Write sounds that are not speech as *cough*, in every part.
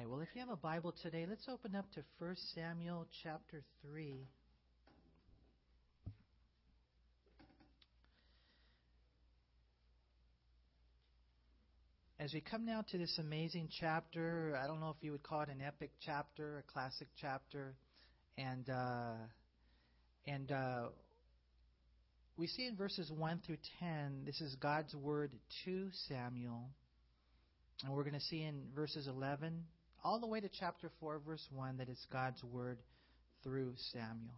right. Well, if you have a Bible today, let's open up to 1 Samuel chapter 3. As we come now to this amazing chapter, I don't know if you would call it an epic chapter, a classic chapter, and uh, and uh, we see in verses one through ten, this is God's word to Samuel, and we're going to see in verses eleven all the way to chapter four, verse one, that it's God's word through Samuel.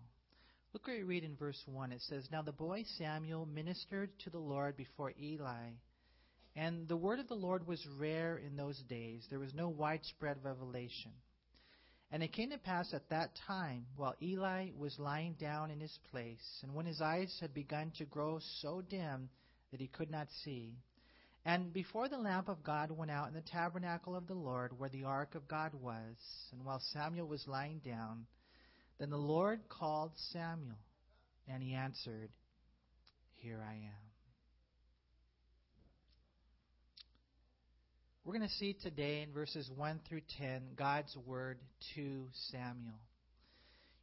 Look what we read in verse 1. It says, Now the boy Samuel ministered to the Lord before Eli and the word of the Lord was rare in those days. There was no widespread revelation. And it came to pass at that time, while Eli was lying down in his place, and when his eyes had begun to grow so dim that he could not see, and before the lamp of God went out in the tabernacle of the Lord, where the ark of God was, and while Samuel was lying down, then the Lord called Samuel, and he answered, Here I am. We're going to see today in verses 1 through 10 God's word to Samuel.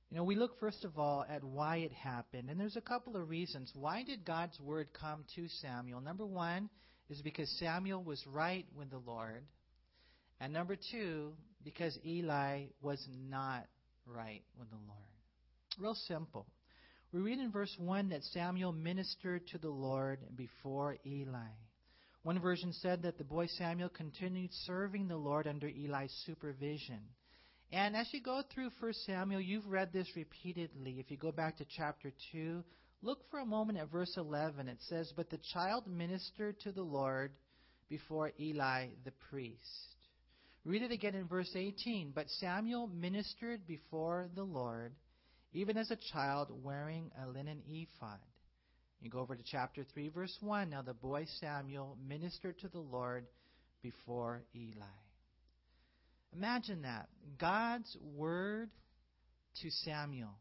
You know, we look first of all at why it happened, and there's a couple of reasons. Why did God's word come to Samuel? Number one is because Samuel was right with the Lord, and number two, because Eli was not right with the Lord. Real simple. We read in verse 1 that Samuel ministered to the Lord before Eli. One version said that the boy Samuel continued serving the Lord under Eli's supervision. And as you go through 1 Samuel, you've read this repeatedly. If you go back to chapter 2, look for a moment at verse 11. It says, But the child ministered to the Lord before Eli the priest. Read it again in verse 18. But Samuel ministered before the Lord, even as a child wearing a linen ephod. You go over to chapter 3, verse 1. Now the boy Samuel ministered to the Lord before Eli. Imagine that. God's word to Samuel.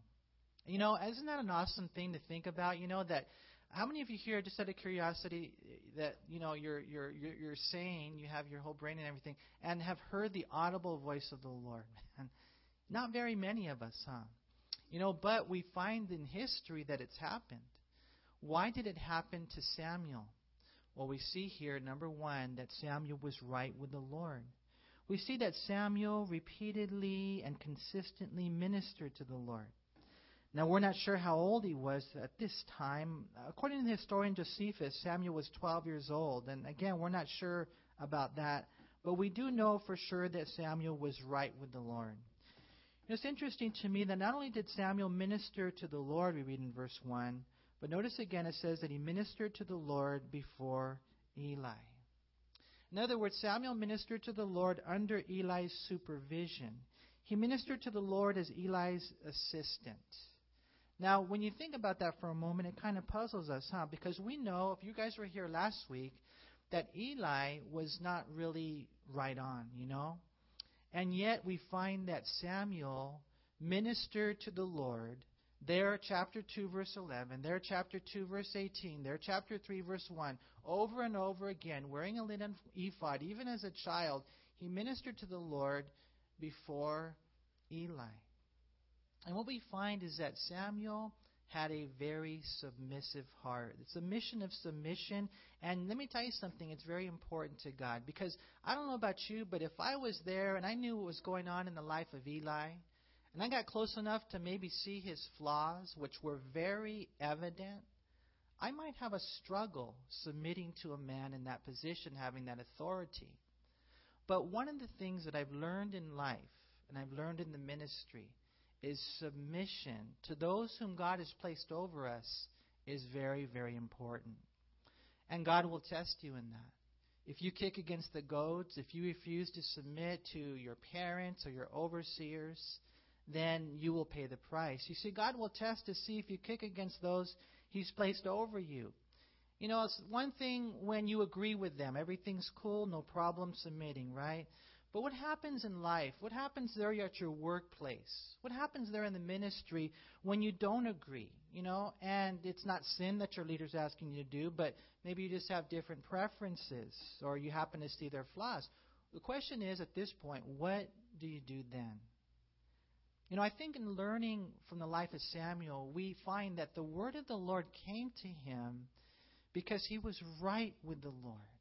You know, isn't that an awesome thing to think about? You know, that how many of you here, just out of curiosity, that you know you're you're you're, saying you have your whole brain and everything, and have heard the audible voice of the Lord? Man, not very many of us, huh? You know, but we find in history that it's happened. Why did it happen to Samuel? Well, we see here, number one, that Samuel was right with the Lord. We see that Samuel repeatedly and consistently ministered to the Lord. Now, we're not sure how old he was at this time. According to the historian Josephus, Samuel was 12 years old. And again, we're not sure about that. But we do know for sure that Samuel was right with the Lord. It's interesting to me that not only did Samuel minister to the Lord, we read in verse 1, but notice again it says that he ministered to the Lord before Eli. In other words, Samuel ministered to the Lord under Eli's supervision. He ministered to the Lord as Eli's assistant. Now, when you think about that for a moment, it kind of puzzles us, huh? Because we know, if you guys were here last week, that Eli was not really right on, you know? And yet we find that Samuel ministered to the Lord there, chapter 2, verse 11. There, chapter 2, verse 18. There, chapter 3, verse 1. Over and over again, wearing a linen ephod, even as a child, he ministered to the Lord before Eli. And what we find is that Samuel had a very submissive heart. It's a mission of submission. And let me tell you something, it's very important to God. Because I don't know about you, but if I was there and I knew what was going on in the life of Eli, and I got close enough to maybe see his flaws, which were very evident. I might have a struggle submitting to a man in that position, having that authority. But one of the things that I've learned in life, and I've learned in the ministry, is submission to those whom God has placed over us is very, very important. And God will test you in that. If you kick against the goads, if you refuse to submit to your parents or your overseers, then you will pay the price. You see, God will test to see if you kick against those He's placed over you. You know, it's one thing when you agree with them, everything's cool, no problem submitting, right? But what happens in life? What happens there at your workplace? What happens there in the ministry when you don't agree? You know, and it's not sin that your leader's asking you to do, but maybe you just have different preferences or you happen to see their flaws. the question is at this point, what do you do then? You know, I think in learning from the life of Samuel, we find that the word of the Lord came to him because he was right with the Lord.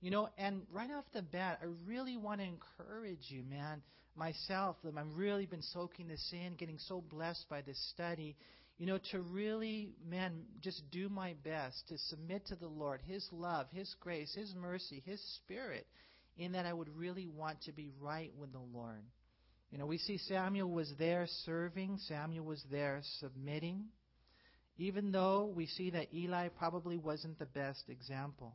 You know, and right off the bat, I really want to encourage you, man, myself, I've really been soaking this in, getting so blessed by this study, you know, to really, man, just do my best to submit to the Lord, His love, His grace, His mercy, His Spirit, in that I would really want to be right with the Lord. You know, we see Samuel was there serving, Samuel was there submitting, even though we see that Eli probably wasn't the best example.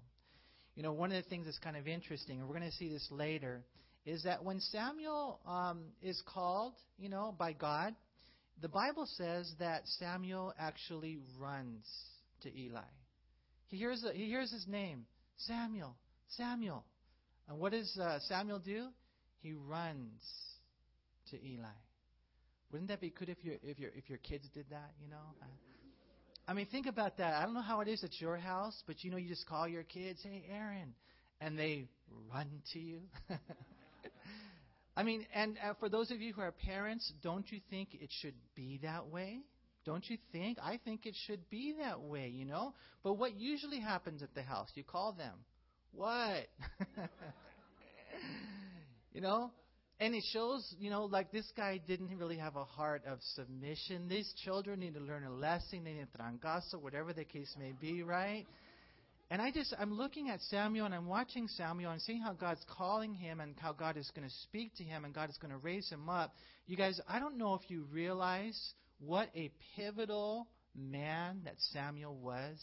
You know, one of the things that's kind of interesting, and we're going to see this later, is that when Samuel um, is called, you know, by God, the Bible says that Samuel actually runs to Eli. He hears, he hears his name, Samuel, Samuel. And what does uh, Samuel do? He runs to Eli. Wouldn't that be good if your if your if your kids did that? You know. I mean, think about that. I don't know how it is at your house, but you know, you just call your kids, "Hey, Aaron," and they run to you. *laughs* I mean, and uh, for those of you who are parents, don't you think it should be that way? Don't you think? I think it should be that way, you know? But what usually happens at the house? You call them. What? *laughs* you know? And it shows, you know, like this guy didn't really have a heart of submission. These children need to learn a lesson. They need a trancazo, whatever the case may be, right? And I just, I'm looking at Samuel and I'm watching Samuel and seeing how God's calling him and how God is going to speak to him and God is going to raise him up. You guys, I don't know if you realize what a pivotal man that Samuel was.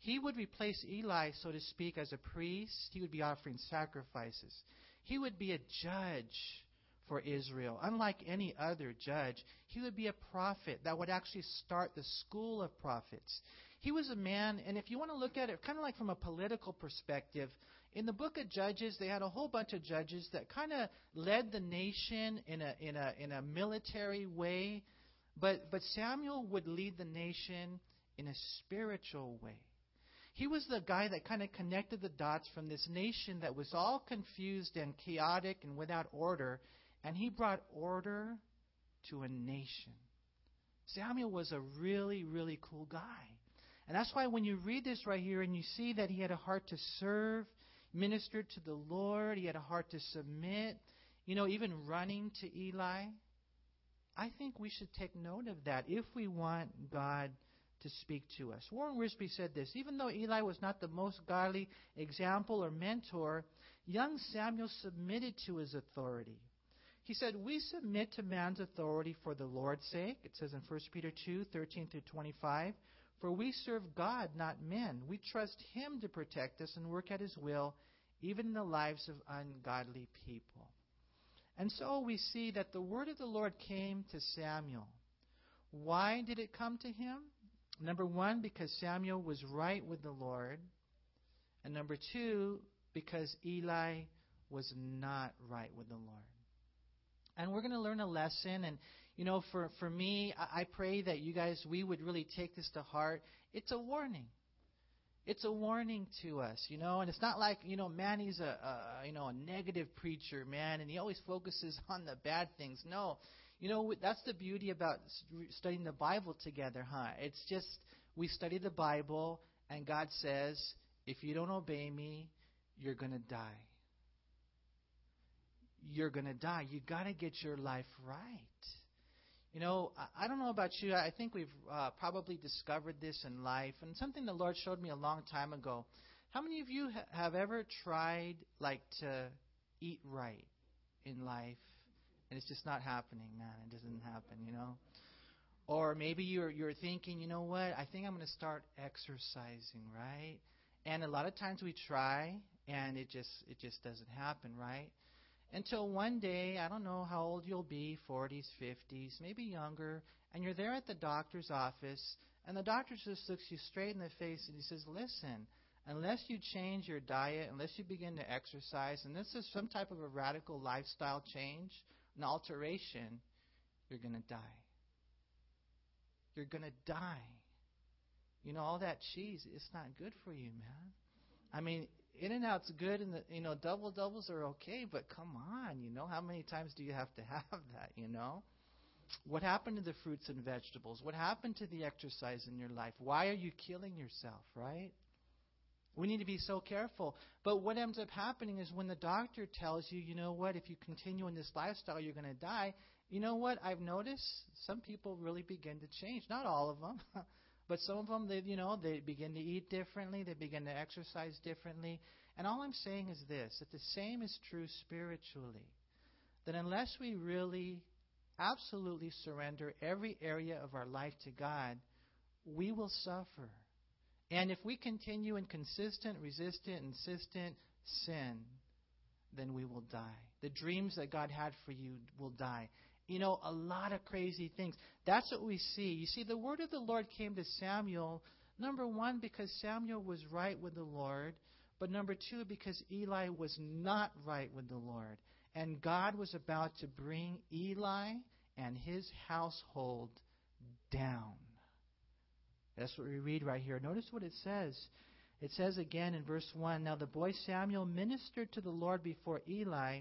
He would replace Eli, so to speak, as a priest. He would be offering sacrifices. He would be a judge for Israel. Unlike any other judge, he would be a prophet that would actually start the school of prophets. He was a man, and if you want to look at it kind of like from a political perspective, in the book of Judges, they had a whole bunch of judges that kind of led the nation in a, in a, in a military way, but, but Samuel would lead the nation in a spiritual way. He was the guy that kind of connected the dots from this nation that was all confused and chaotic and without order, and he brought order to a nation. Samuel was a really, really cool guy. And that's why when you read this right here and you see that he had a heart to serve, ministered to the Lord, he had a heart to submit, you know, even running to Eli, I think we should take note of that if we want God to speak to us. Warren Wiersbe said this Even though Eli was not the most godly example or mentor, young Samuel submitted to his authority. He said, We submit to man's authority for the Lord's sake. It says in 1 Peter 2 13 through 25. For we serve God, not men. We trust Him to protect us and work at His will, even in the lives of ungodly people. And so we see that the word of the Lord came to Samuel. Why did it come to him? Number one, because Samuel was right with the Lord. And number two, because Eli was not right with the Lord. And we're going to learn a lesson. And, you know, for, for me, I, I pray that you guys, we would really take this to heart. It's a warning. It's a warning to us, you know, and it's not like, you know, Manny's a, a you know, a negative preacher, man, and he always focuses *laughs* on the bad things. No, you know, that's the beauty about studying the Bible together, huh? It's just we study the Bible, and God says, if you don't obey me, you're going to die. You're going to die. You got to get your life right. You know, I don't know about you. I think we've uh, probably discovered this in life, and something the Lord showed me a long time ago. How many of you ha- have ever tried, like, to eat right in life? And it's just not happening, man. It doesn't happen, you know. Or maybe you're you're thinking, you know what? I think I'm going to start exercising, right? And a lot of times we try, and it just it just doesn't happen, right? Until one day, I don't know how old you'll be, 40s, 50s, maybe younger, and you're there at the doctor's office, and the doctor just looks you straight in the face and he says, "Listen, unless you change your diet, unless you begin to exercise, and this is some type of a radical lifestyle change, an alteration, you're going to die. You're going to die. You know, all that cheese, it's not good for you, man. I mean, in and out's good, and the you know double doubles are okay, but come on, you know how many times do you have to *laughs* have that? You know, what happened to the fruits and vegetables? What happened to the exercise in your life? Why are you killing yourself? Right? We need to be so careful. But what ends up happening is when the doctor tells you, you know what, if you continue in this lifestyle, you're going to die. You know what? I've noticed some people really begin to change. Not all of them, *laughs* but some of them, they, you know, they begin to eat differently. They begin to exercise differently. And all I'm saying is this: that the same is true spiritually. That unless we really, absolutely surrender every area of our life to God, we will suffer. And if we continue in consistent, resistant, insistent sin, then we will die. The dreams that God had for you will die. You know, a lot of crazy things. That's what we see. You see, the word of the Lord came to Samuel, number one, because Samuel was right with the Lord, but number two, because Eli was not right with the Lord. And God was about to bring Eli and his household down. That's what we read right here. Notice what it says. It says again in verse 1 Now the boy Samuel ministered to the Lord before Eli,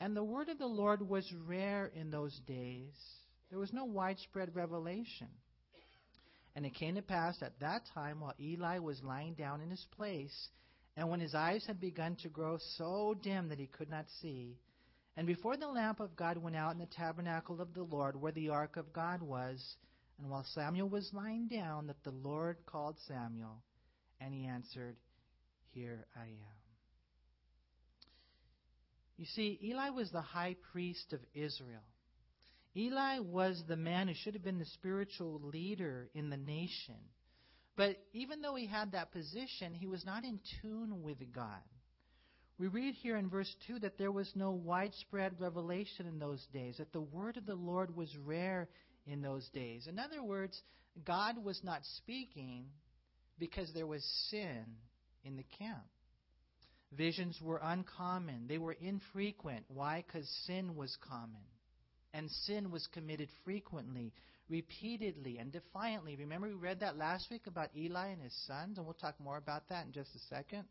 and the word of the Lord was rare in those days. There was no widespread revelation. And it came to pass at that time, while Eli was lying down in his place, and when his eyes had begun to grow so dim that he could not see, and before the lamp of God went out in the tabernacle of the Lord, where the ark of God was, and while Samuel was lying down, that the Lord called Samuel, and he answered, Here I am. You see, Eli was the high priest of Israel. Eli was the man who should have been the spiritual leader in the nation. But even though he had that position, he was not in tune with God. We read here in verse 2 that there was no widespread revelation in those days, that the word of the Lord was rare in those days. In other words, God was not speaking because there was sin in the camp. Visions were uncommon, they were infrequent. Why? Because sin was common. And sin was committed frequently, repeatedly, and defiantly. Remember, we read that last week about Eli and his sons, and we'll talk more about that in just a second.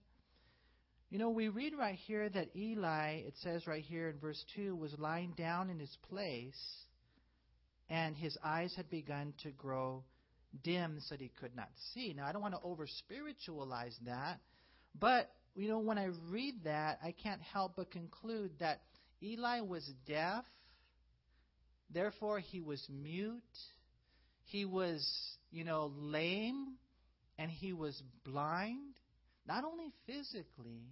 You know, we read right here that Eli, it says right here in verse 2, was lying down in his place and his eyes had begun to grow dim so that he could not see. Now, I don't want to over spiritualize that, but, you know, when I read that, I can't help but conclude that Eli was deaf, therefore he was mute, he was, you know, lame, and he was blind, not only physically,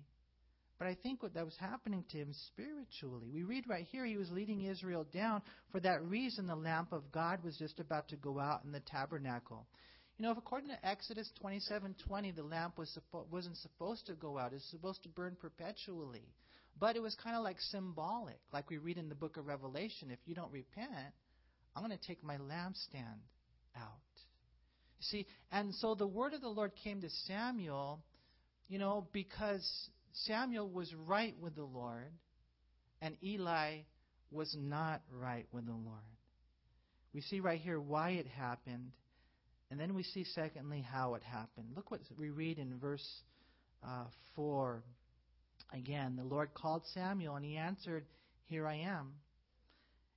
but I think what that was happening to him spiritually. We read right here he was leading Israel down. For that reason, the lamp of God was just about to go out in the tabernacle. You know, if according to Exodus 27:20, the lamp was suppo- wasn't supposed to go out; it was supposed to burn perpetually. But it was kind of like symbolic, like we read in the book of Revelation. If you don't repent, I'm going to take my lampstand out. See, and so the word of the Lord came to Samuel, you know, because Samuel was right with the Lord, and Eli was not right with the Lord. We see right here why it happened, and then we see, secondly, how it happened. Look what we read in verse uh, 4. Again, the Lord called Samuel, and he answered, Here I am.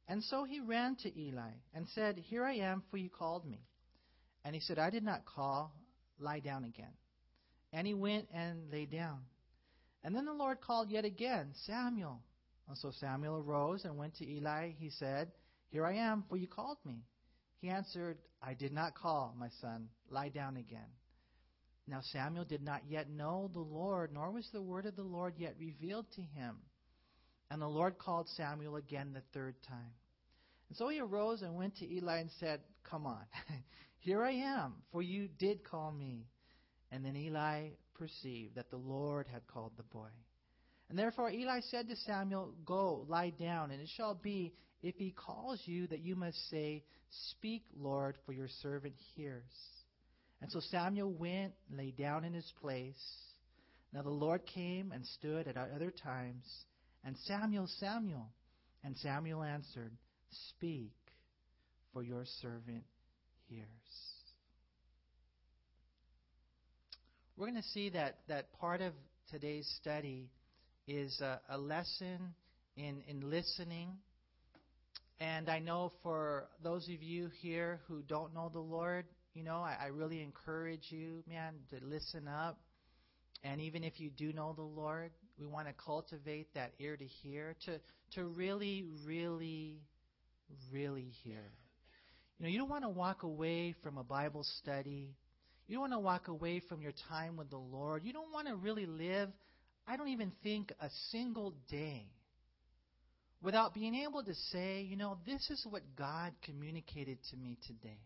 And so he ran to Eli and said, Here I am, for you called me. And he said, I did not call, lie down again. And he went and lay down. And then the Lord called yet again, Samuel. And so Samuel arose and went to Eli. He said, Here I am, for you called me. He answered, I did not call, my son. Lie down again. Now Samuel did not yet know the Lord, nor was the word of the Lord yet revealed to him. And the Lord called Samuel again the third time. And so he arose and went to Eli and said, Come on, *laughs* here I am, for you did call me. And then Eli perceived that the Lord had called the boy. And therefore Eli said to Samuel, Go, lie down, and it shall be, if he calls you, that you must say, Speak, Lord, for your servant hears. And so Samuel went, and lay down in his place. Now the Lord came and stood at other times, and Samuel, Samuel. And Samuel answered, Speak, for your servant hears. We're going to see that, that part of today's study is a, a lesson in, in listening. And I know for those of you here who don't know the Lord, you know, I, I really encourage you, man, to listen up. And even if you do know the Lord, we want to cultivate that ear to hear, to, to really, really, really hear. You know, you don't want to walk away from a Bible study. You don't want to walk away from your time with the Lord. You don't want to really live, I don't even think, a single day without being able to say, you know, this is what God communicated to me today.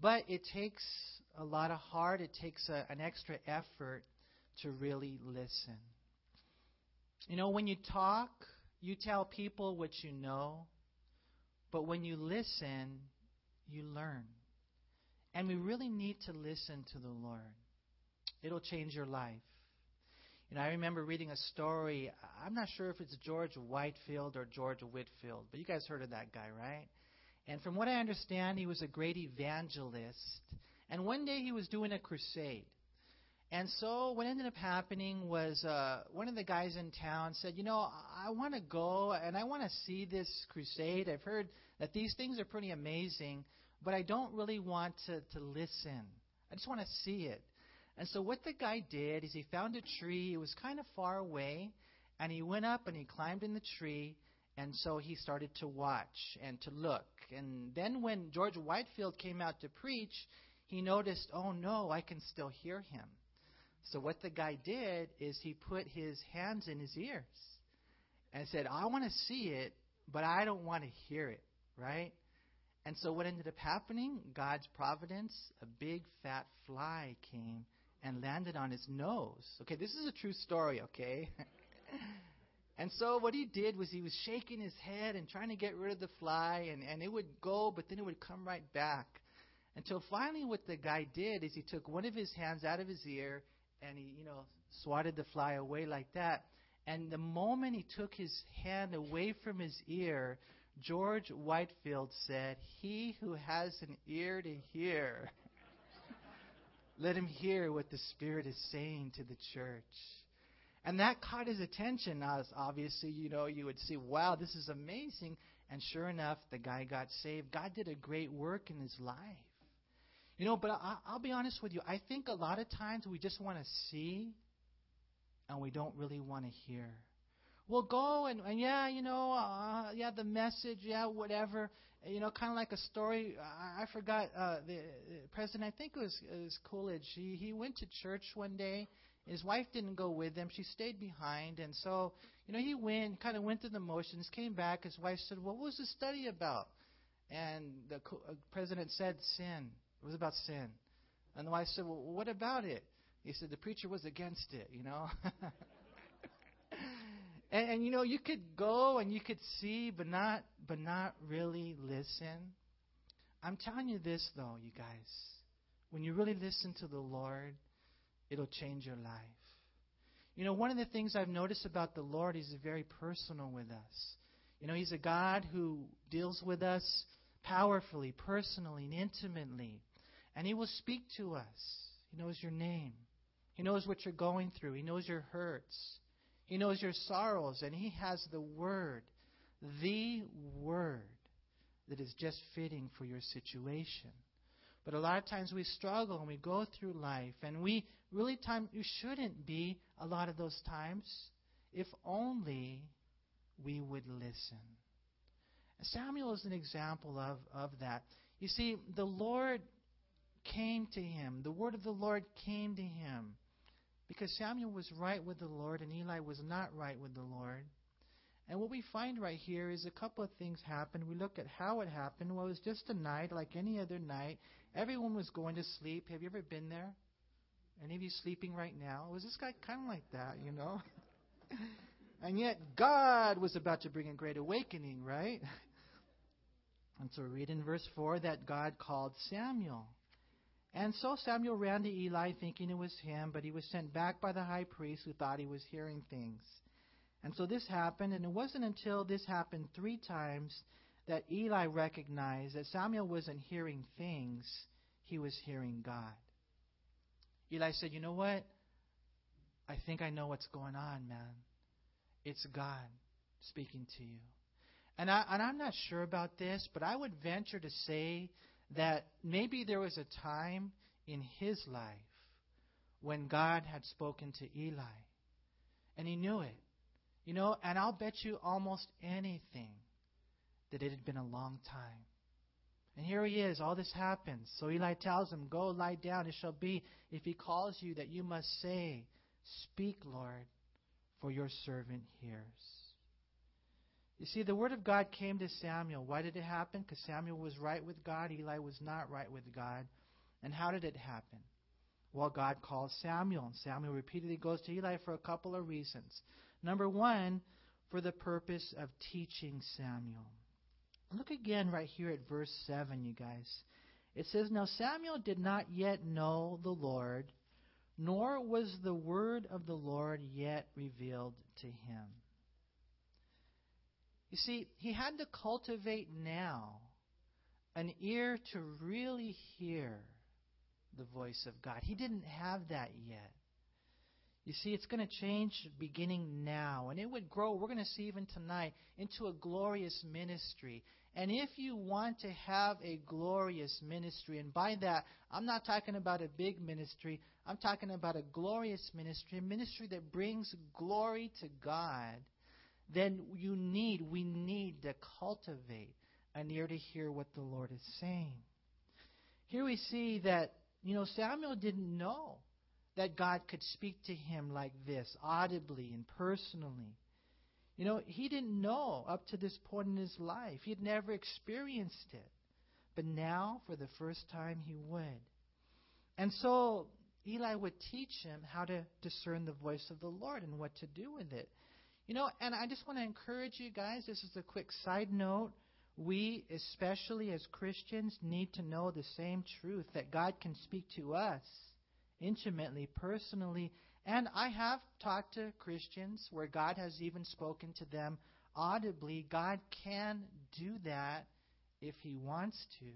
But it takes a lot of heart, it takes a, an extra effort to really listen. You know, when you talk, you tell people what you know, but when you listen, you learn. And we really need to listen to the Lord. It'll change your life. You know, I remember reading a story. I'm not sure if it's George Whitefield or George Whitfield, but you guys heard of that guy, right? And from what I understand, he was a great evangelist. And one day he was doing a crusade. And so what ended up happening was uh, one of the guys in town said, You know, I want to go and I want to see this crusade. I've heard that these things are pretty amazing, but I don't really want to, to listen. I just want to see it. And so what the guy did is he found a tree. It was kind of far away. And he went up and he climbed in the tree. And so he started to watch and to look. And then when George Whitefield came out to preach, he noticed, oh no, I can still hear him. So what the guy did is he put his hands in his ears and said, I want to see it, but I don't want to hear it, right? And so what ended up happening, God's providence, a big fat fly came and landed on his nose. Okay, this is a true story, okay? *laughs* and so what he did was he was shaking his head and trying to get rid of the fly, and, and it would go, but then it would come right back. Until finally, what the guy did is he took one of his hands out of his ear and he, you know, swatted the fly away like that. And the moment he took his hand away from his ear, George Whitefield said, He who has an ear to hear, let him hear what the Spirit is saying to the church. And that caught his attention. As obviously, you know, you would see, wow, this is amazing. And sure enough, the guy got saved. God did a great work in his life. You know, but I'll be honest with you. I think a lot of times we just want to see and we don't really want to hear. We'll go and, and yeah, you know, uh, yeah, the message, yeah, whatever. You know, kind of like a story. I, I forgot uh, the, president. I think it was, it was Coolidge. He he went to church one day. His wife didn't go with him. She stayed behind, and so you know he went, kind of went through the motions, came back. His wife said, "What was the study about?" And the uh, president said, "Sin." It was about sin. And the wife said, Well, what about it? He said, The preacher was against it, you know? *laughs* and, and, you know, you could go and you could see, but not, but not really listen. I'm telling you this, though, you guys. When you really listen to the Lord, it'll change your life. You know, one of the things I've noticed about the Lord, He's very personal with us. You know, He's a God who deals with us powerfully, personally, and intimately. And He will speak to us. He knows your name. He knows what you're going through. He knows your hurts. He knows your sorrows. And He has the Word, the Word that is just fitting for your situation. But a lot of times we struggle and we go through life, and we really time you shouldn't be a lot of those times, if only we would listen. Samuel is an example of, of that. You see, the Lord came to him. The word of the Lord came to him. Because Samuel was right with the Lord and Eli was not right with the Lord. And what we find right here is a couple of things happened. We look at how it happened. Well, it was just a night like any other night. Everyone was going to sleep. Have you ever been there? Any of you sleeping right now? Was this guy kind of like that, you know? *laughs* and yet God was about to bring a great awakening, right? *laughs* And so we read in verse 4 that God called Samuel. And so Samuel ran to Eli thinking it was him, but he was sent back by the high priest who thought he was hearing things. And so this happened, and it wasn't until this happened three times that Eli recognized that Samuel wasn't hearing things, he was hearing God. Eli said, You know what? I think I know what's going on, man. It's God speaking to you. And, I, and I'm not sure about this, but I would venture to say that maybe there was a time in his life when God had spoken to Eli. And he knew it. You know, and I'll bet you almost anything that it had been a long time. And here he is, all this happens. So Eli tells him, Go lie down, it shall be, if he calls you, that you must say, Speak, Lord, for your servant hears. You see, the word of God came to Samuel. Why did it happen? Because Samuel was right with God, Eli was not right with God. And how did it happen? Well, God called Samuel, and Samuel repeatedly goes to Eli for a couple of reasons. Number one, for the purpose of teaching Samuel. Look again right here at verse 7, you guys. It says, Now Samuel did not yet know the Lord, nor was the word of the Lord yet revealed to him. You see, he had to cultivate now an ear to really hear the voice of God. He didn't have that yet. You see, it's going to change beginning now, and it would grow, we're going to see even tonight, into a glorious ministry. And if you want to have a glorious ministry, and by that, I'm not talking about a big ministry, I'm talking about a glorious ministry, a ministry that brings glory to God, then you need, we need to cultivate an ear to hear what the Lord is saying. Here we see that, you know, Samuel didn't know that God could speak to him like this, audibly and personally. You know, he didn't know up to this point in his life. He had never experienced it. But now, for the first time, he would. And so Eli would teach him how to discern the voice of the Lord and what to do with it. You know, and I just want to encourage you guys, this is a quick side note. We, especially as Christians, need to know the same truth that God can speak to us intimately, personally, and I have talked to Christians where God has even spoken to them audibly. God can do that if He wants to.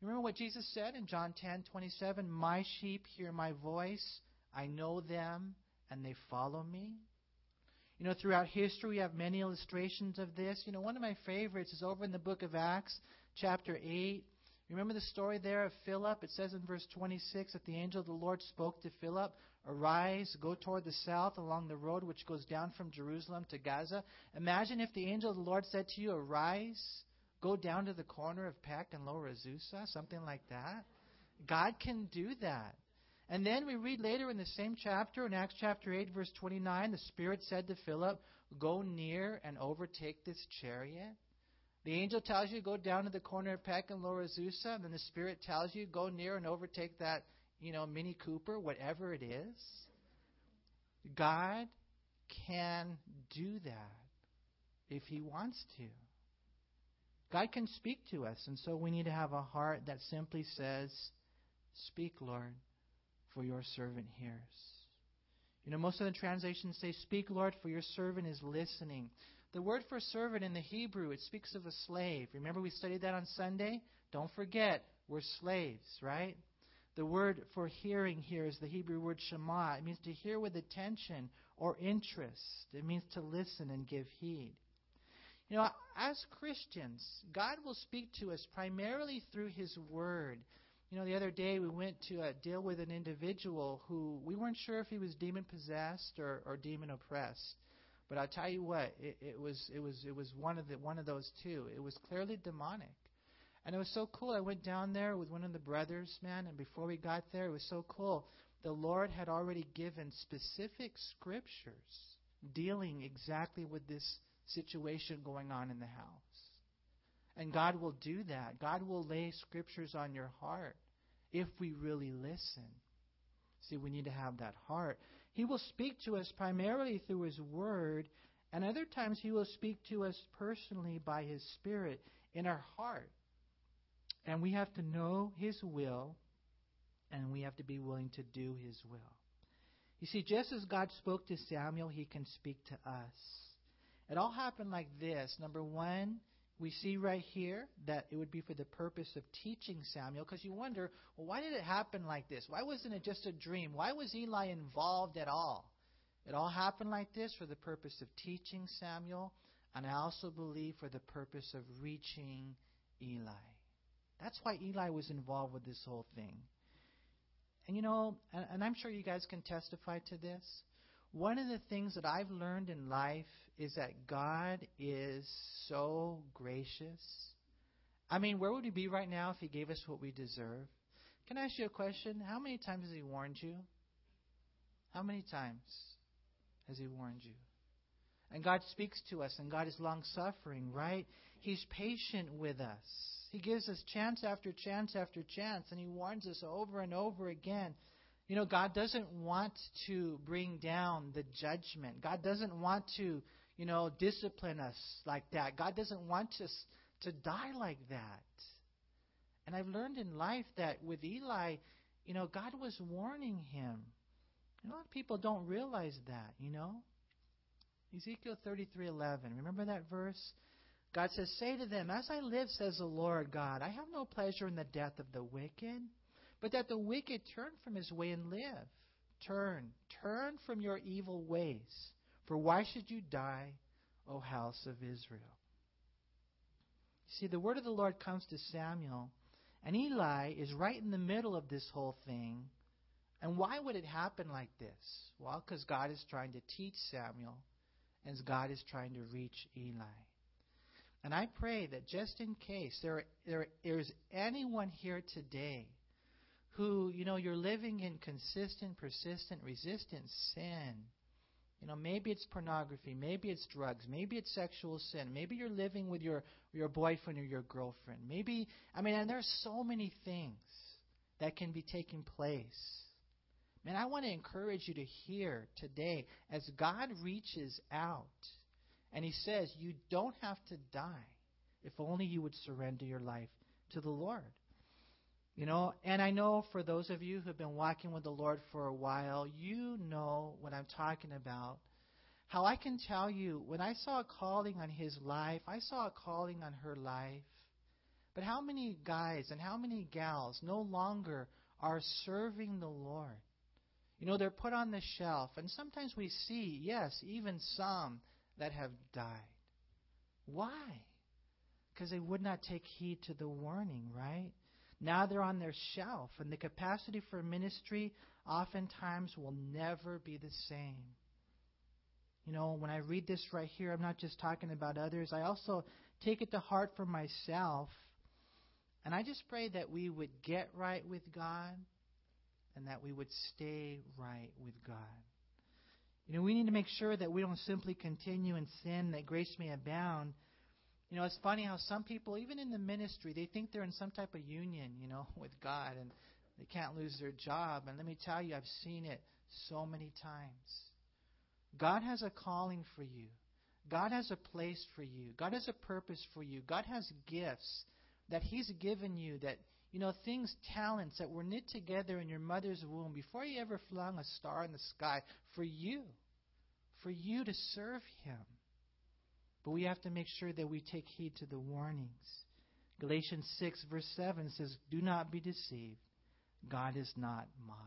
Remember what Jesus said in John 10:27, "My sheep hear my voice, I know them, and they follow me." You know, throughout history, we have many illustrations of this. You know, one of my favorites is over in the book of Acts, chapter 8. Remember the story there of Philip? It says in verse 26 that the angel of the Lord spoke to Philip Arise, go toward the south along the road which goes down from Jerusalem to Gaza. Imagine if the angel of the Lord said to you, Arise, go down to the corner of Peck and Lower Azusa, something like that. God can do that. And then we read later in the same chapter, in Acts chapter 8, verse 29, the Spirit said to Philip, Go near and overtake this chariot. The angel tells you, Go down to the corner of Peck and Lower Azusa. And then the Spirit tells you, Go near and overtake that you know, Mini Cooper, whatever it is. God can do that if He wants to. God can speak to us, and so we need to have a heart that simply says, Speak, Lord, for your servant hears. You know, most of the translations say, Speak, Lord, for your servant is listening. The word for servant in the Hebrew, it speaks of a slave. Remember we studied that on Sunday? Don't forget, we're slaves, right? The word for hearing here is the Hebrew word shema. It means to hear with attention or interest. It means to listen and give heed. You know, as Christians, God will speak to us primarily through His Word. You know, the other day we went to uh, deal with an individual who we weren't sure if he was demon possessed or, or demon oppressed. But I'll tell you what, it, it was it was it was one of the one of those two. It was clearly demonic. And it was so cool. I went down there with one of the brothers, man, and before we got there, it was so cool. The Lord had already given specific scriptures dealing exactly with this situation going on in the house. And God will do that. God will lay scriptures on your heart if we really listen. See, we need to have that heart. He will speak to us primarily through His Word, and other times He will speak to us personally by His Spirit in our heart. And we have to know His will, and we have to be willing to do His will. You see, just as God spoke to Samuel, He can speak to us. It all happened like this. Number one, we see right here that it would be for the purpose of teaching Samuel, because you wonder, well, why did it happen like this? Why wasn't it just a dream? Why was Eli involved at all? It all happened like this for the purpose of teaching Samuel, and I also believe for the purpose of reaching Eli. That's why Eli was involved with this whole thing. And you know, and, and I'm sure you guys can testify to this. One of the things that I've learned in life is that God is so gracious. I mean, where would we be right now if He gave us what we deserve? Can I ask you a question? How many times has He warned you? How many times has He warned you? And God speaks to us, and God is long suffering, right? He's patient with us. He gives us chance after chance after chance, and He warns us over and over again. You know, God doesn't want to bring down the judgment. God doesn't want to, you know, discipline us like that. God doesn't want us to die like that. And I've learned in life that with Eli, you know, God was warning him. A lot of people don't realize that, you know. Ezekiel 33:11. Remember that verse? God says, "Say to them, as I live, says the Lord God, I have no pleasure in the death of the wicked, but that the wicked turn from his way and live. Turn, turn from your evil ways. For why should you die, O house of Israel? See, the word of the Lord comes to Samuel, and Eli is right in the middle of this whole thing. And why would it happen like this? Well, because God is trying to teach Samuel, and God is trying to reach Eli. And I pray that just in case there, there is anyone here today who, you know, you're living in consistent, persistent, resistant sin. You know, maybe it's pornography, maybe it's drugs, maybe it's sexual sin, maybe you're living with your your boyfriend or your girlfriend. Maybe I mean, and there's so many things that can be taking place. Man, I want to encourage you to hear today as God reaches out and He says, You don't have to die if only you would surrender your life to the Lord. You know, and I know for those of you who have been walking with the Lord for a while, you know what I'm talking about. How I can tell you, when I saw a calling on his life, I saw a calling on her life. But how many guys and how many gals no longer are serving the Lord? You know, they're put on the shelf. And sometimes we see, yes, even some that have died. Why? Because they would not take heed to the warning, right? Now they're on their shelf, and the capacity for ministry oftentimes will never be the same. You know, when I read this right here, I'm not just talking about others, I also take it to heart for myself. And I just pray that we would get right with God and that we would stay right with God. You know, we need to make sure that we don't simply continue in sin, that grace may abound you know, it's funny how some people, even in the ministry, they think they're in some type of union, you know, *laughs* with God and they can't lose their job. And let me tell you, I've seen it so many times. God has a calling for you. God has a place for you. God has a purpose for you. God has gifts that He's given you that, you know, things, talents that were knit together in your mother's womb before you ever flung a star in the sky for you, for you to serve Him. But we have to make sure that we take heed to the warnings. Galatians 6, verse 7 says, Do not be deceived. God is not mocked.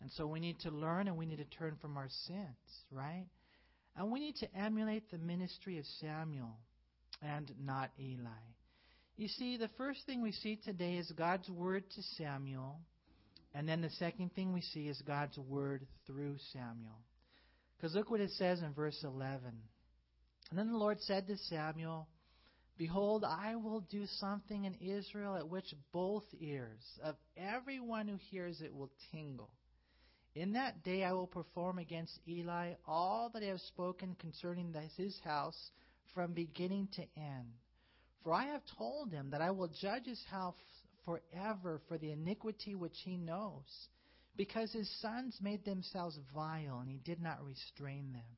And so we need to learn and we need to turn from our sins, right? And we need to emulate the ministry of Samuel and not Eli. You see, the first thing we see today is God's word to Samuel. And then the second thing we see is God's word through Samuel. Because look what it says in verse 11. And then the Lord said to Samuel, Behold, I will do something in Israel at which both ears of everyone who hears it will tingle. In that day I will perform against Eli all that I have spoken concerning his house from beginning to end. For I have told him that I will judge his house forever for the iniquity which he knows, because his sons made themselves vile, and he did not restrain them.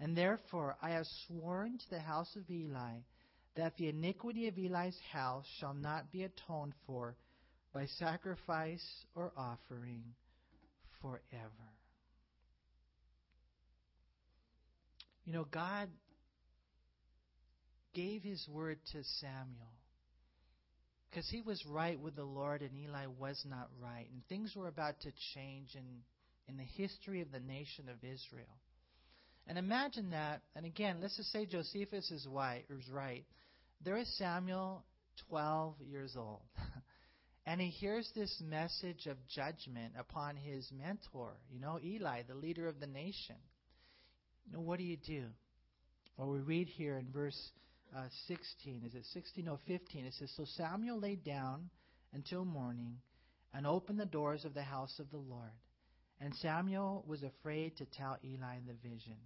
And therefore I have sworn to the house of Eli that the iniquity of Eli's house shall not be atoned for by sacrifice or offering forever. You know, God gave his word to Samuel. Because he was right with the Lord and Eli was not right. And things were about to change in, in the history of the nation of Israel. And imagine that, and again, let's just say Josephus is, right. There is Samuel, 12 years old. *laughs* and he hears this message of judgment upon his mentor, you know, Eli, the leader of the nation. You know, what do you do? Well, we read here in verse uh, 16. Is it 16 or 15? It says, So Samuel lay down until morning and opened the doors of the house of the Lord. And Samuel was afraid to tell Eli the vision.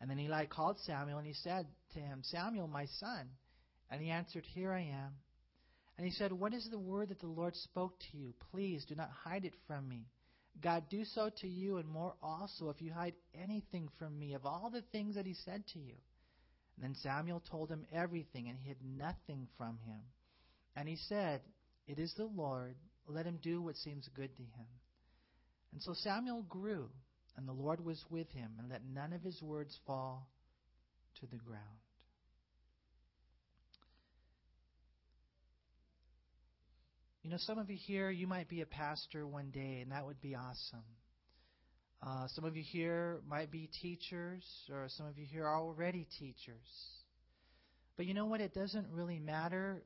And then Eli called Samuel and he said to him, Samuel, my son. And he answered, Here I am. And he said, What is the word that the Lord spoke to you? Please do not hide it from me. God, do so to you and more also if you hide anything from me of all the things that he said to you. And then Samuel told him everything and hid nothing from him. And he said, It is the Lord. Let him do what seems good to him. And so Samuel grew, and the Lord was with him, and let none of his words fall to the ground. You know, some of you here, you might be a pastor one day, and that would be awesome. Uh, some of you here might be teachers, or some of you here are already teachers. But you know what? It doesn't really matter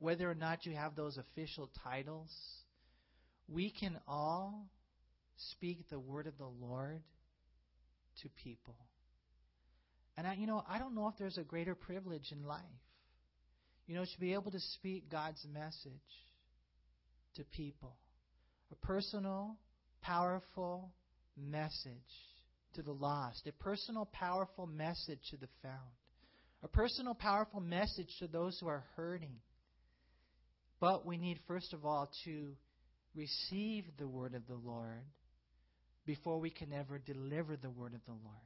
whether or not you have those official titles. We can all speak the word of the Lord to people. And I, you know, I don't know if there's a greater privilege in life. You know, to be able to speak God's message to people. A personal, powerful, message to the lost, a personal, powerful message to the found, a personal, powerful message to those who are hurting. But we need, first of all, to receive the word of the Lord before we can ever deliver the word of the Lord.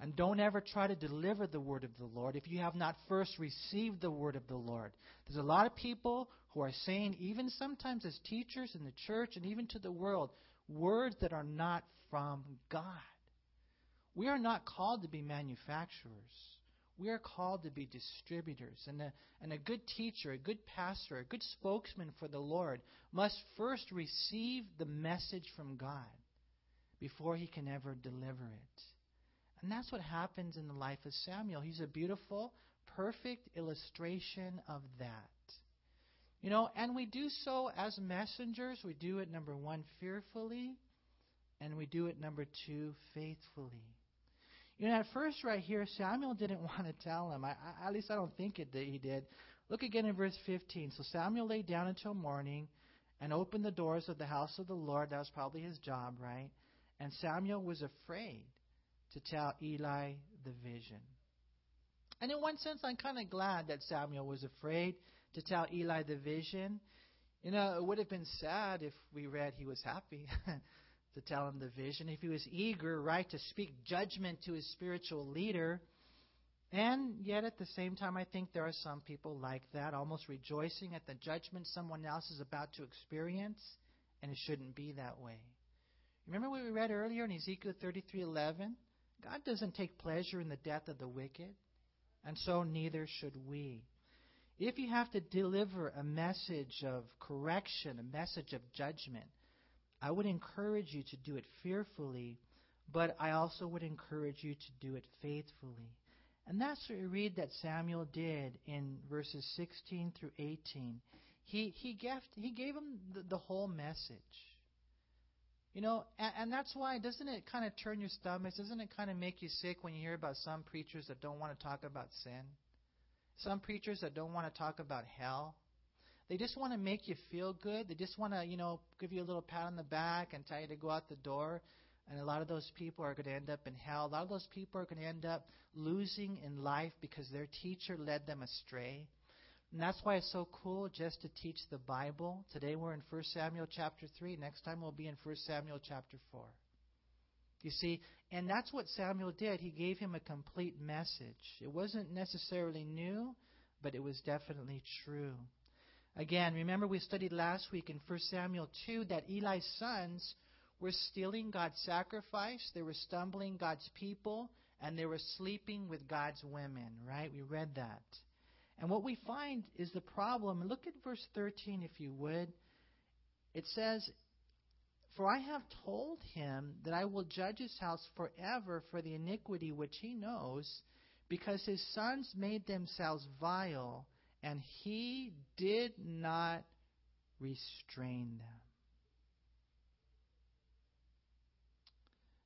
And don't ever try to deliver the word of the Lord if you have not first received the word of the Lord. There's a lot of people who are saying, even sometimes as teachers in the church and even to the world, words that are not from God. We are not called to be manufacturers. We are called to be distributors. And a, and a good teacher, a good pastor, a good spokesman for the Lord must first receive the message from God before he can ever deliver it. And that's what happens in the life of Samuel. He's a beautiful, perfect illustration of that. You know, and we do so as messengers. We do it, number one, fearfully, and we do it, number two, faithfully. You know, at first, right here, Samuel didn't *laughs* want to tell him. I, I, at least I don't think it that he did. Look again in verse 15. So Samuel lay down until morning and opened the doors of the house of the Lord. That was probably his job, right? And Samuel was afraid to tell Eli the vision. And in one sense, I'm kind of glad that Samuel was afraid to tell Eli the vision. You know, it would have been sad if we read he was happy *laughs* to tell him the vision, if he was eager, right, to speak judgment to his spiritual leader. And yet, at the same time, I think there are some people like that, almost rejoicing at the judgment someone else is about to experience, and it shouldn't be that way. Remember what we read earlier in Ezekiel 33:11? God doesn't take pleasure in the death of the wicked, and so neither should we. If you have to deliver a message of correction, a message of judgment, I would encourage you to do it fearfully, but I also would encourage you to do it faithfully. And that's what we read that Samuel did in verses 16 through 18. He, he, gave, he gave him the, the whole message. You know, and, and that's why, doesn't it kind of turn your stomach? Doesn't it kind of make you sick when you hear about some preachers that don't want to talk about sin? Some preachers that don't want to talk about hell. They just want to make you feel good. They just want to, you know, give you a little pat on the back and tell you to go out the door. And a lot of those people are going to end up in hell. A lot of those people are going to end up losing in life because their teacher led them astray. And that's why it's so cool just to teach the Bible. Today we're in 1 Samuel chapter 3. Next time we'll be in 1 Samuel chapter 4. You see, and that's what Samuel did. He gave him a complete message. It wasn't necessarily new, but it was definitely true. Again, remember we studied last week in 1 Samuel 2 that Eli's sons were stealing God's sacrifice, they were stumbling God's people, and they were sleeping with God's women, right? We read that. And what we find is the problem. Look at verse 13, if you would. It says, For I have told him that I will judge his house forever for the iniquity which he knows, because his sons made themselves vile, and he did not restrain them.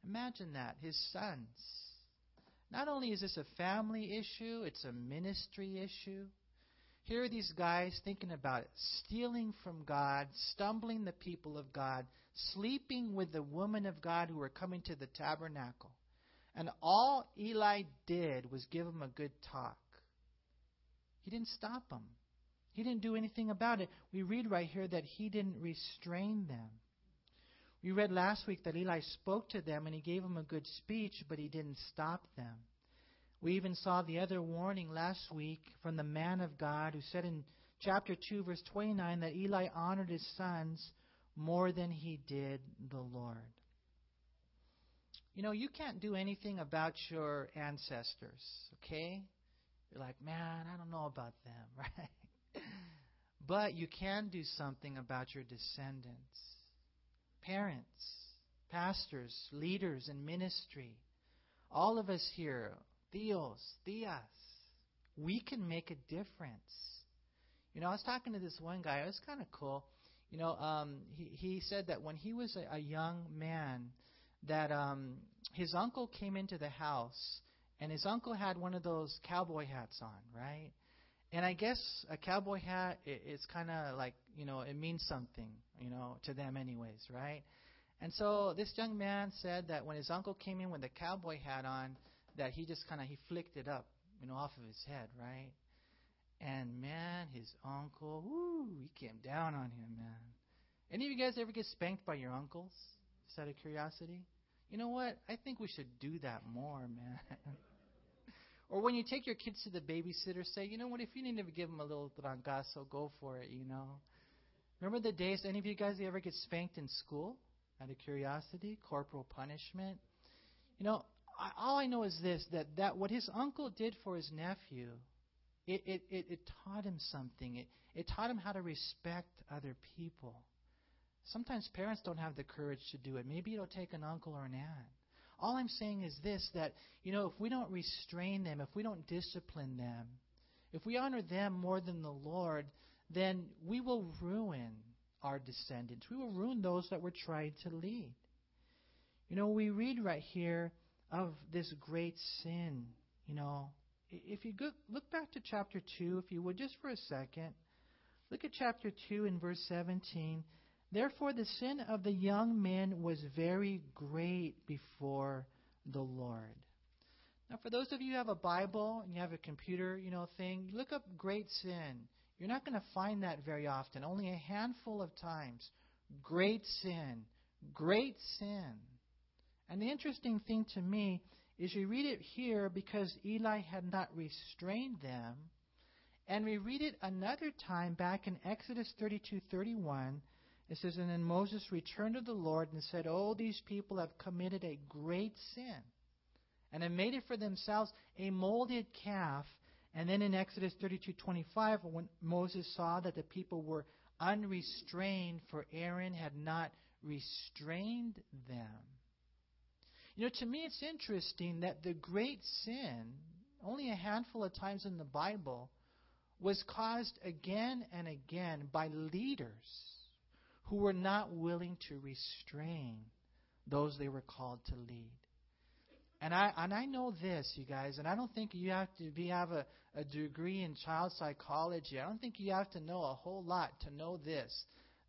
Imagine that, his sons. Not only is this a family issue, it's a ministry issue. Here are these guys thinking about it, stealing from God, stumbling the people of God, sleeping with the woman of God who were coming to the tabernacle. And all Eli did was give them a good talk. He didn't stop them. He didn't do anything about it. We read right here that he didn't restrain them. We read last week that Eli spoke to them and he gave them a good speech, but he didn't stop them. We even saw the other warning last week from the man of God who said in chapter 2, verse 29, that Eli honored his sons more than he did the Lord. You know, you can't do anything about your ancestors, okay? You're like, man, I don't know about them, *laughs* right? but you can do something about your descendants parents, pastors, leaders in ministry, all of us here, tíos, tías, we can make a difference. You know, I was talking to this one guy. It was kind of cool. You know, um, he he said that when he was a, a young man, that um, his uncle came into the house, and his uncle had one of those cowboy hats on, right? And I guess a cowboy hat is kind of like you know it means something you know to them anyways, right? And so this young man said that when his uncle came in with the cowboy hat on, that he just kind of he flicked it up, you know, off of his head, right? And man, his uncle, whoo, he came down on him, man. Any of you guys ever get spanked by your uncles? Just out of curiosity? You know what? I think we should do that more, *laughs* man. Or when you take your kids to the babysitter, say, you know what, if you need to give them a little trancazo, go for it, you know. Remember the days, any of you guys ever get spanked in school out of curiosity? Corporal punishment? You know, I, all I know is this, that, that what his uncle did for his nephew, it, it, it, it taught him something. It, it taught him how to respect other people. Sometimes parents don't have the courage to do it. Maybe it'll take an uncle or an aunt. All I'm saying is this that, you know, if we don't restrain them, if we don't discipline them, if we honor them more than the Lord, then we will ruin our descendants. We will ruin those that we're trying to lead. You know, we read right here of this great sin. You know, if you go, look back to chapter 2, if you would, just for a second. Look at chapter 2 in verse 17. Therefore, the sin of the young men was very great before the Lord. Now, for those of you who have a Bible and you have a computer, you know, thing, look up great sin. You're not going to find that very often. Only a handful of times. Great sin. Great sin. And the interesting thing to me is we read it here because Eli had not restrained them. And we read it another time back in Exodus 32:31 it says, And then Moses returned to the Lord and said, Oh, these people have committed a great sin. And have made it for themselves a molded calf. And then in Exodus 32:25, when Moses saw that the people were unrestrained, for Aaron had not restrained them. You know, to me it's interesting that the great sin, only a handful of times in the Bible, was caused again and again by leaders who were not willing to restrain those they were called to lead. And I and I know this, you guys, and I don't think you have to be have a, a degree in child psychology. I don't think you have to know a whole lot to know this.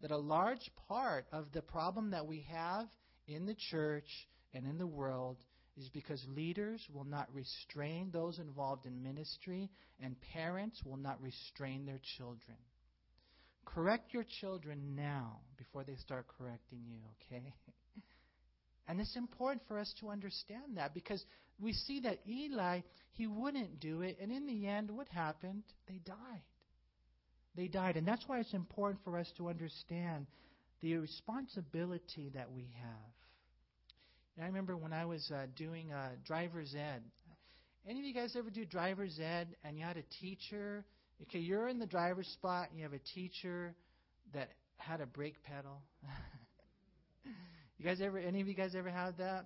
That a large part of the problem that we have in the church and in the world is because leaders will not restrain those involved in ministry, and parents will not restrain their children. Correct your children now before they start correcting you, okay? *laughs* And it's important for us to understand that because we see that Eli, he wouldn't do it. And in the end, what happened? They died. They died. And that's why it's important for us to understand the responsibility that we have. And I remember when I was uh, doing uh, driver's ed. Any of you guys ever do driver's ed and you had a teacher? Okay, you're in the driver's spot and you have a teacher that had a brake pedal. *laughs* you guys ever? Any of you guys ever had that?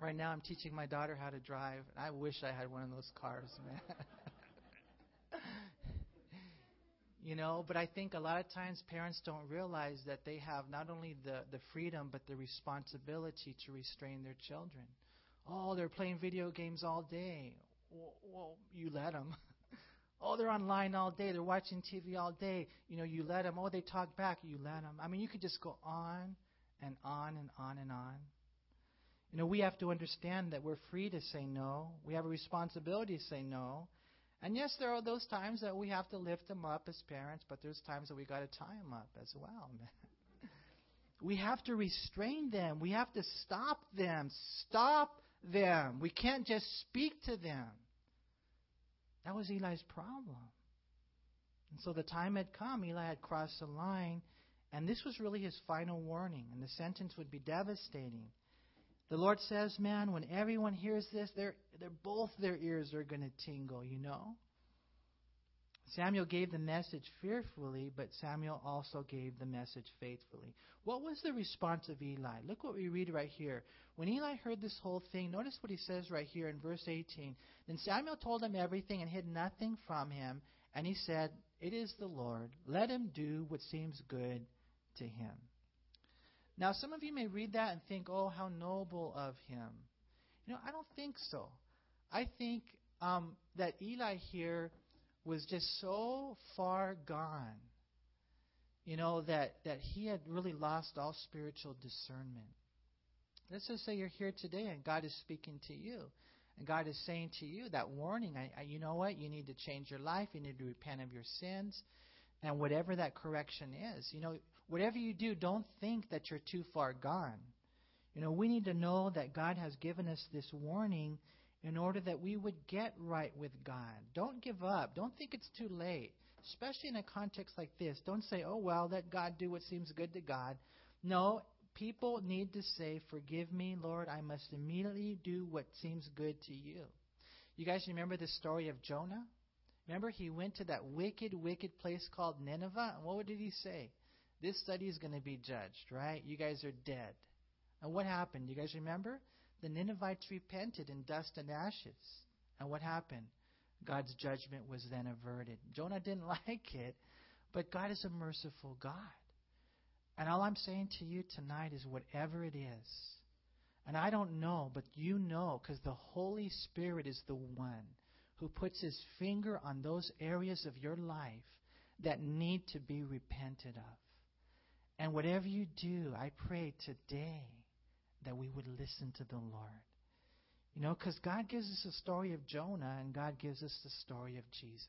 Right now, I'm teaching my daughter how to drive. I wish I had one of those cars, *laughs* man. you know, but I think a lot of times parents don't realize that they have not only the, the freedom, but the responsibility to restrain their children. Oh, they're playing video games all day. Well, well you let them. *laughs* oh, they're online all day. They're watching TV all day. You know, you let them. Oh, they talk back. You let them. I mean, you could just go on and on and on and on. You know, we have to understand that we're free to say no. We have a responsibility to say no. And yes, there are those times that we have to lift them up as parents, but there's times that we got to tie them up as well. *laughs* we have to restrain them. We have to stop them. Stop them. We can't just speak to them. That was Eli's problem. And so the time had come. Eli had crossed the line, and this was really his final warning, and the sentence would be devastating. The Lord says, man, when everyone hears this, they're, they're both their ears are going to tingle, you know? Samuel gave the message fearfully, but Samuel also gave the message faithfully. What was the response of Eli? Look what we read right here. When Eli heard this whole thing, notice what he says right here in verse 18. Then Samuel told him everything and hid nothing from him, and he said, It is the Lord. Let him do what seems good to him. Now, some of you may read that and think, oh, how noble of him. You know, I don't think so. I think um, that Eli here was just so far gone, you know, that, that he had really lost all spiritual discernment. Let's just say you're here today and God is speaking to you. And God is saying to you that warning, I, I, you know what? You need to change your life. You need to repent of your sins. And whatever that correction is, you know, whatever you do, don't think that you're too far gone. You know, we need to know that God has given us this warning in order that we would get right with God. Don't give up. Don't think it's too late, especially in a context like this. Don't say, oh, well, let God do what seems good to God. No, people need to say, Forgive me, Lord. I must immediately do what seems good to you. You guys remember the story of Jonah? Remember, he went to that wicked, wicked place called Nineveh, and what did he say? This study is going to be judged, right? You guys are dead. And what happened? You guys remember? The Ninevites repented in dust and ashes. And what happened? God's judgment was then averted. Jonah didn't *laughs* like it, but God is a merciful God. And all I'm saying to you tonight is whatever it is, and I don't know, but you know, because the Holy Spirit is the one who puts his finger on those areas of your life that need to be repented of. And whatever you do, I pray today that we would listen to the Lord. You know, because God gives us a story of Jonah and God gives us the story of Jesus.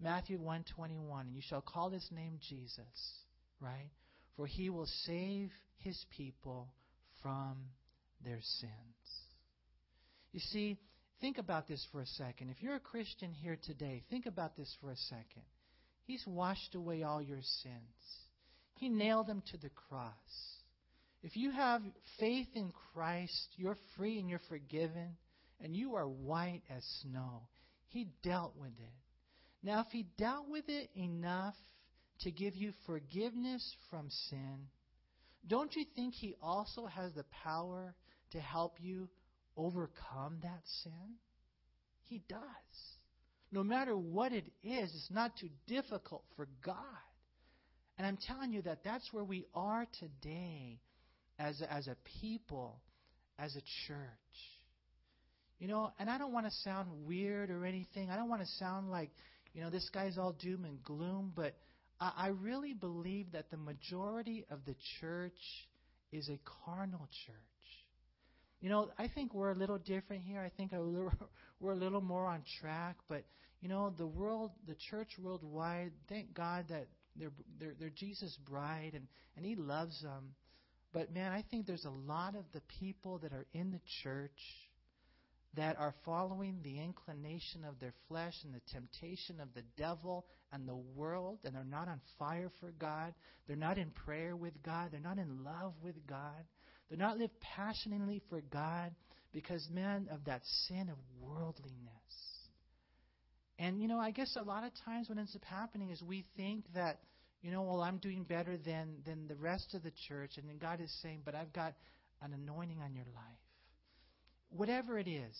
Matthew 121, and you shall call his name Jesus, right? For he will save his people from their sins. You see, think about this for a second. If you're a Christian here today, think about this for a second. He's washed away all your sins. He nailed them to the cross. If you have faith in Christ, you're free and you're forgiven, and you are white as snow. He dealt with it. Now, if He dealt with it enough to give you forgiveness from sin, don't you think He also has the power to help you overcome that sin? He does. No matter what it is, it's not too difficult for God. And I'm telling you that that's where we are today as a, as a people, as a church. You know, and I don't want to sound weird or anything. I don't want to sound like, you know, this guy's all doom and gloom, but I, I really believe that the majority of the church is a carnal church. You know, I think we're a little different here. I think a little, *laughs* we're a little more on track, but you know, the world, the church worldwide, thank God that they're, they're, they're Jesus' bride, and, and He loves them. But man, I think there's a lot of the people that are in the church that are following the inclination of their flesh and the temptation of the devil and the world, and they're not on fire for God. They're not in prayer with God. They're not in love with God. They're not live passionately for God because, man, of that sin of worldliness. And, you know, I guess a lot of times what ends up happening is we think that, you know, well, I'm doing better than, than the rest of the church. And then God is saying, but I've got an anointing on your life. Whatever it is,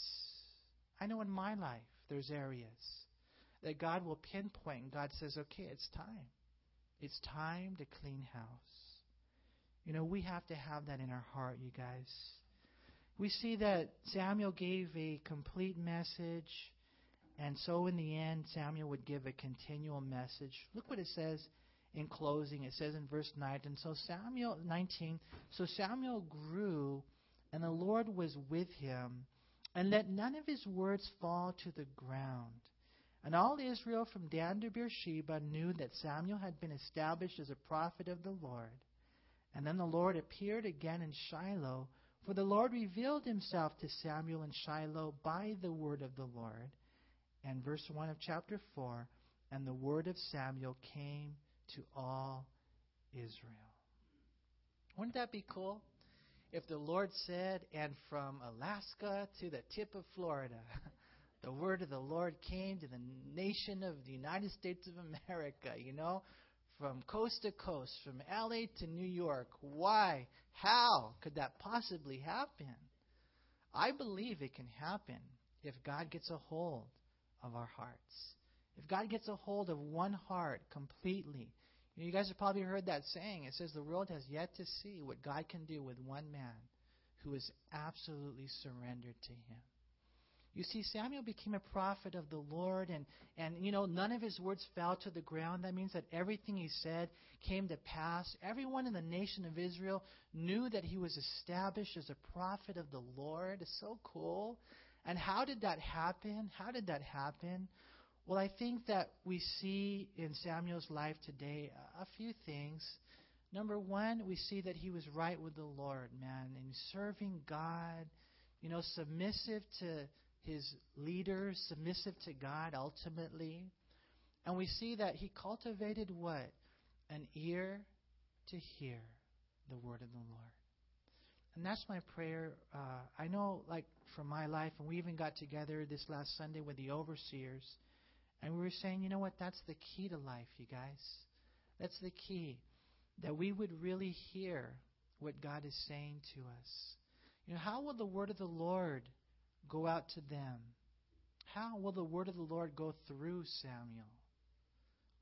I know in my life there's areas that God will pinpoint. And God says, okay, it's time. It's time to clean house. You know, we have to have that in our heart, you guys. We see that Samuel gave a complete message, and so in the end, Samuel would give a continual message. Look what it says in closing. It says in verse 9, and so Samuel 19, so Samuel grew, and the Lord was with him, and let none of his words fall to the ground. And all Israel from Dan to Beersheba knew that Samuel had been established as a prophet of the Lord. And then the Lord appeared again in Shiloh, for the Lord revealed himself to Samuel in Shiloh by the word of the Lord. And verse 1 of chapter 4 And the word of Samuel came to all Israel. Wouldn't that be cool? If the Lord said, and from Alaska to the tip of Florida, *laughs* the word of the Lord came to the nation of the United States of America, you know, from coast to coast, from LA to New York. Why? How could that possibly happen? I believe it can happen if God gets a hold of our hearts. If God gets a hold of one heart completely. You, know, you guys have probably heard that saying. It says the world has yet to see what God can do with one man who is absolutely surrendered to Him. You see, Samuel became a prophet of the Lord, and, and you know, none of his words fell to the ground. That means that everything he said came to pass. Everyone in the nation of Israel knew that he was established as a prophet of the Lord. It's so cool. And how did that happen? How did that happen? Well, I think that we see in Samuel's life today a few things. Number one, we see that he was right with the Lord, man, in serving God, you know, submissive to his leaders, submissive to God ultimately. And we see that he cultivated what? An ear to hear the word of the Lord. And that's my prayer. Uh, I know, like, from my life, and we even got together this last Sunday with the overseers, and we were saying, you know what? That's the key to life, you guys. That's the key. That we would really hear what God is saying to us. You know, how will the word of the Lord go out to them. How will the word of the Lord go through Samuel?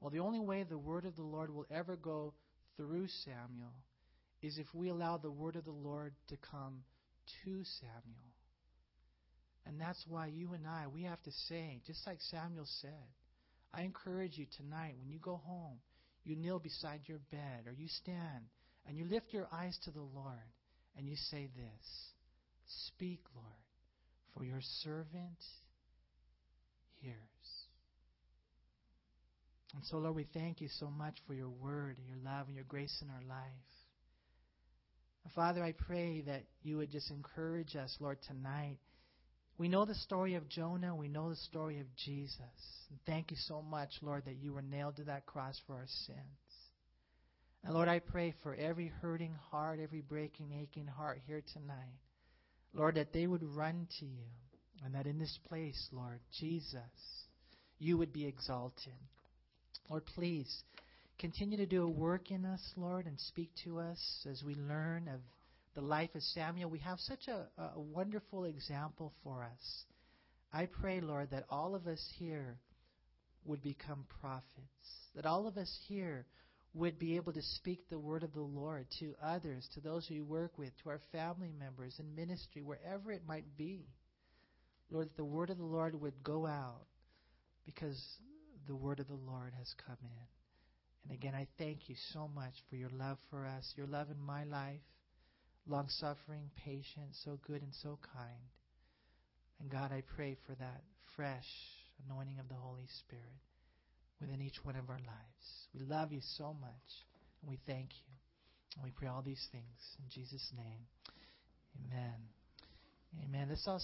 Well, the only way the word of the Lord will ever go through Samuel is if we allow the word of the Lord to come to Samuel. And that's why you and I, we have to say, just like Samuel said, I encourage you tonight when you go home, you kneel beside your bed or you stand and you lift your eyes to the Lord and you say this Speak, Lord for your servant hears. And so, Lord, we thank you so much for your word, your love, and your grace in our life. Father, I pray that you would just encourage us, Lord, tonight. We know the story of Jonah. We know the story of Jesus. And thank you so much, Lord, that you were nailed to that cross for our sins. And Lord, I pray for every hurting heart, every breaking, aching heart here tonight. Lord, that they would run to you, and that in this place, Lord, Jesus, you would be exalted. Lord, please continue to do a work in us, Lord, and speak to us as we learn of the life of Samuel. We have such a, a wonderful example for us. I pray, Lord, that all of us here would become prophets, that all of us here would be able to speak the word of the Lord to others, to those we work with, to our family members in ministry, wherever it might be. Lord, that the word of the Lord would go out because the word of the Lord has come in. And again, I thank you so much for your love for us, your love in my life, long suffering, patient, so good and so kind. And God, I pray for that fresh anointing of the Holy Spirit within each one of our lives. We love you so much, and we thank you. And we pray all these things in Jesus' name. Amen. Amen. Let's all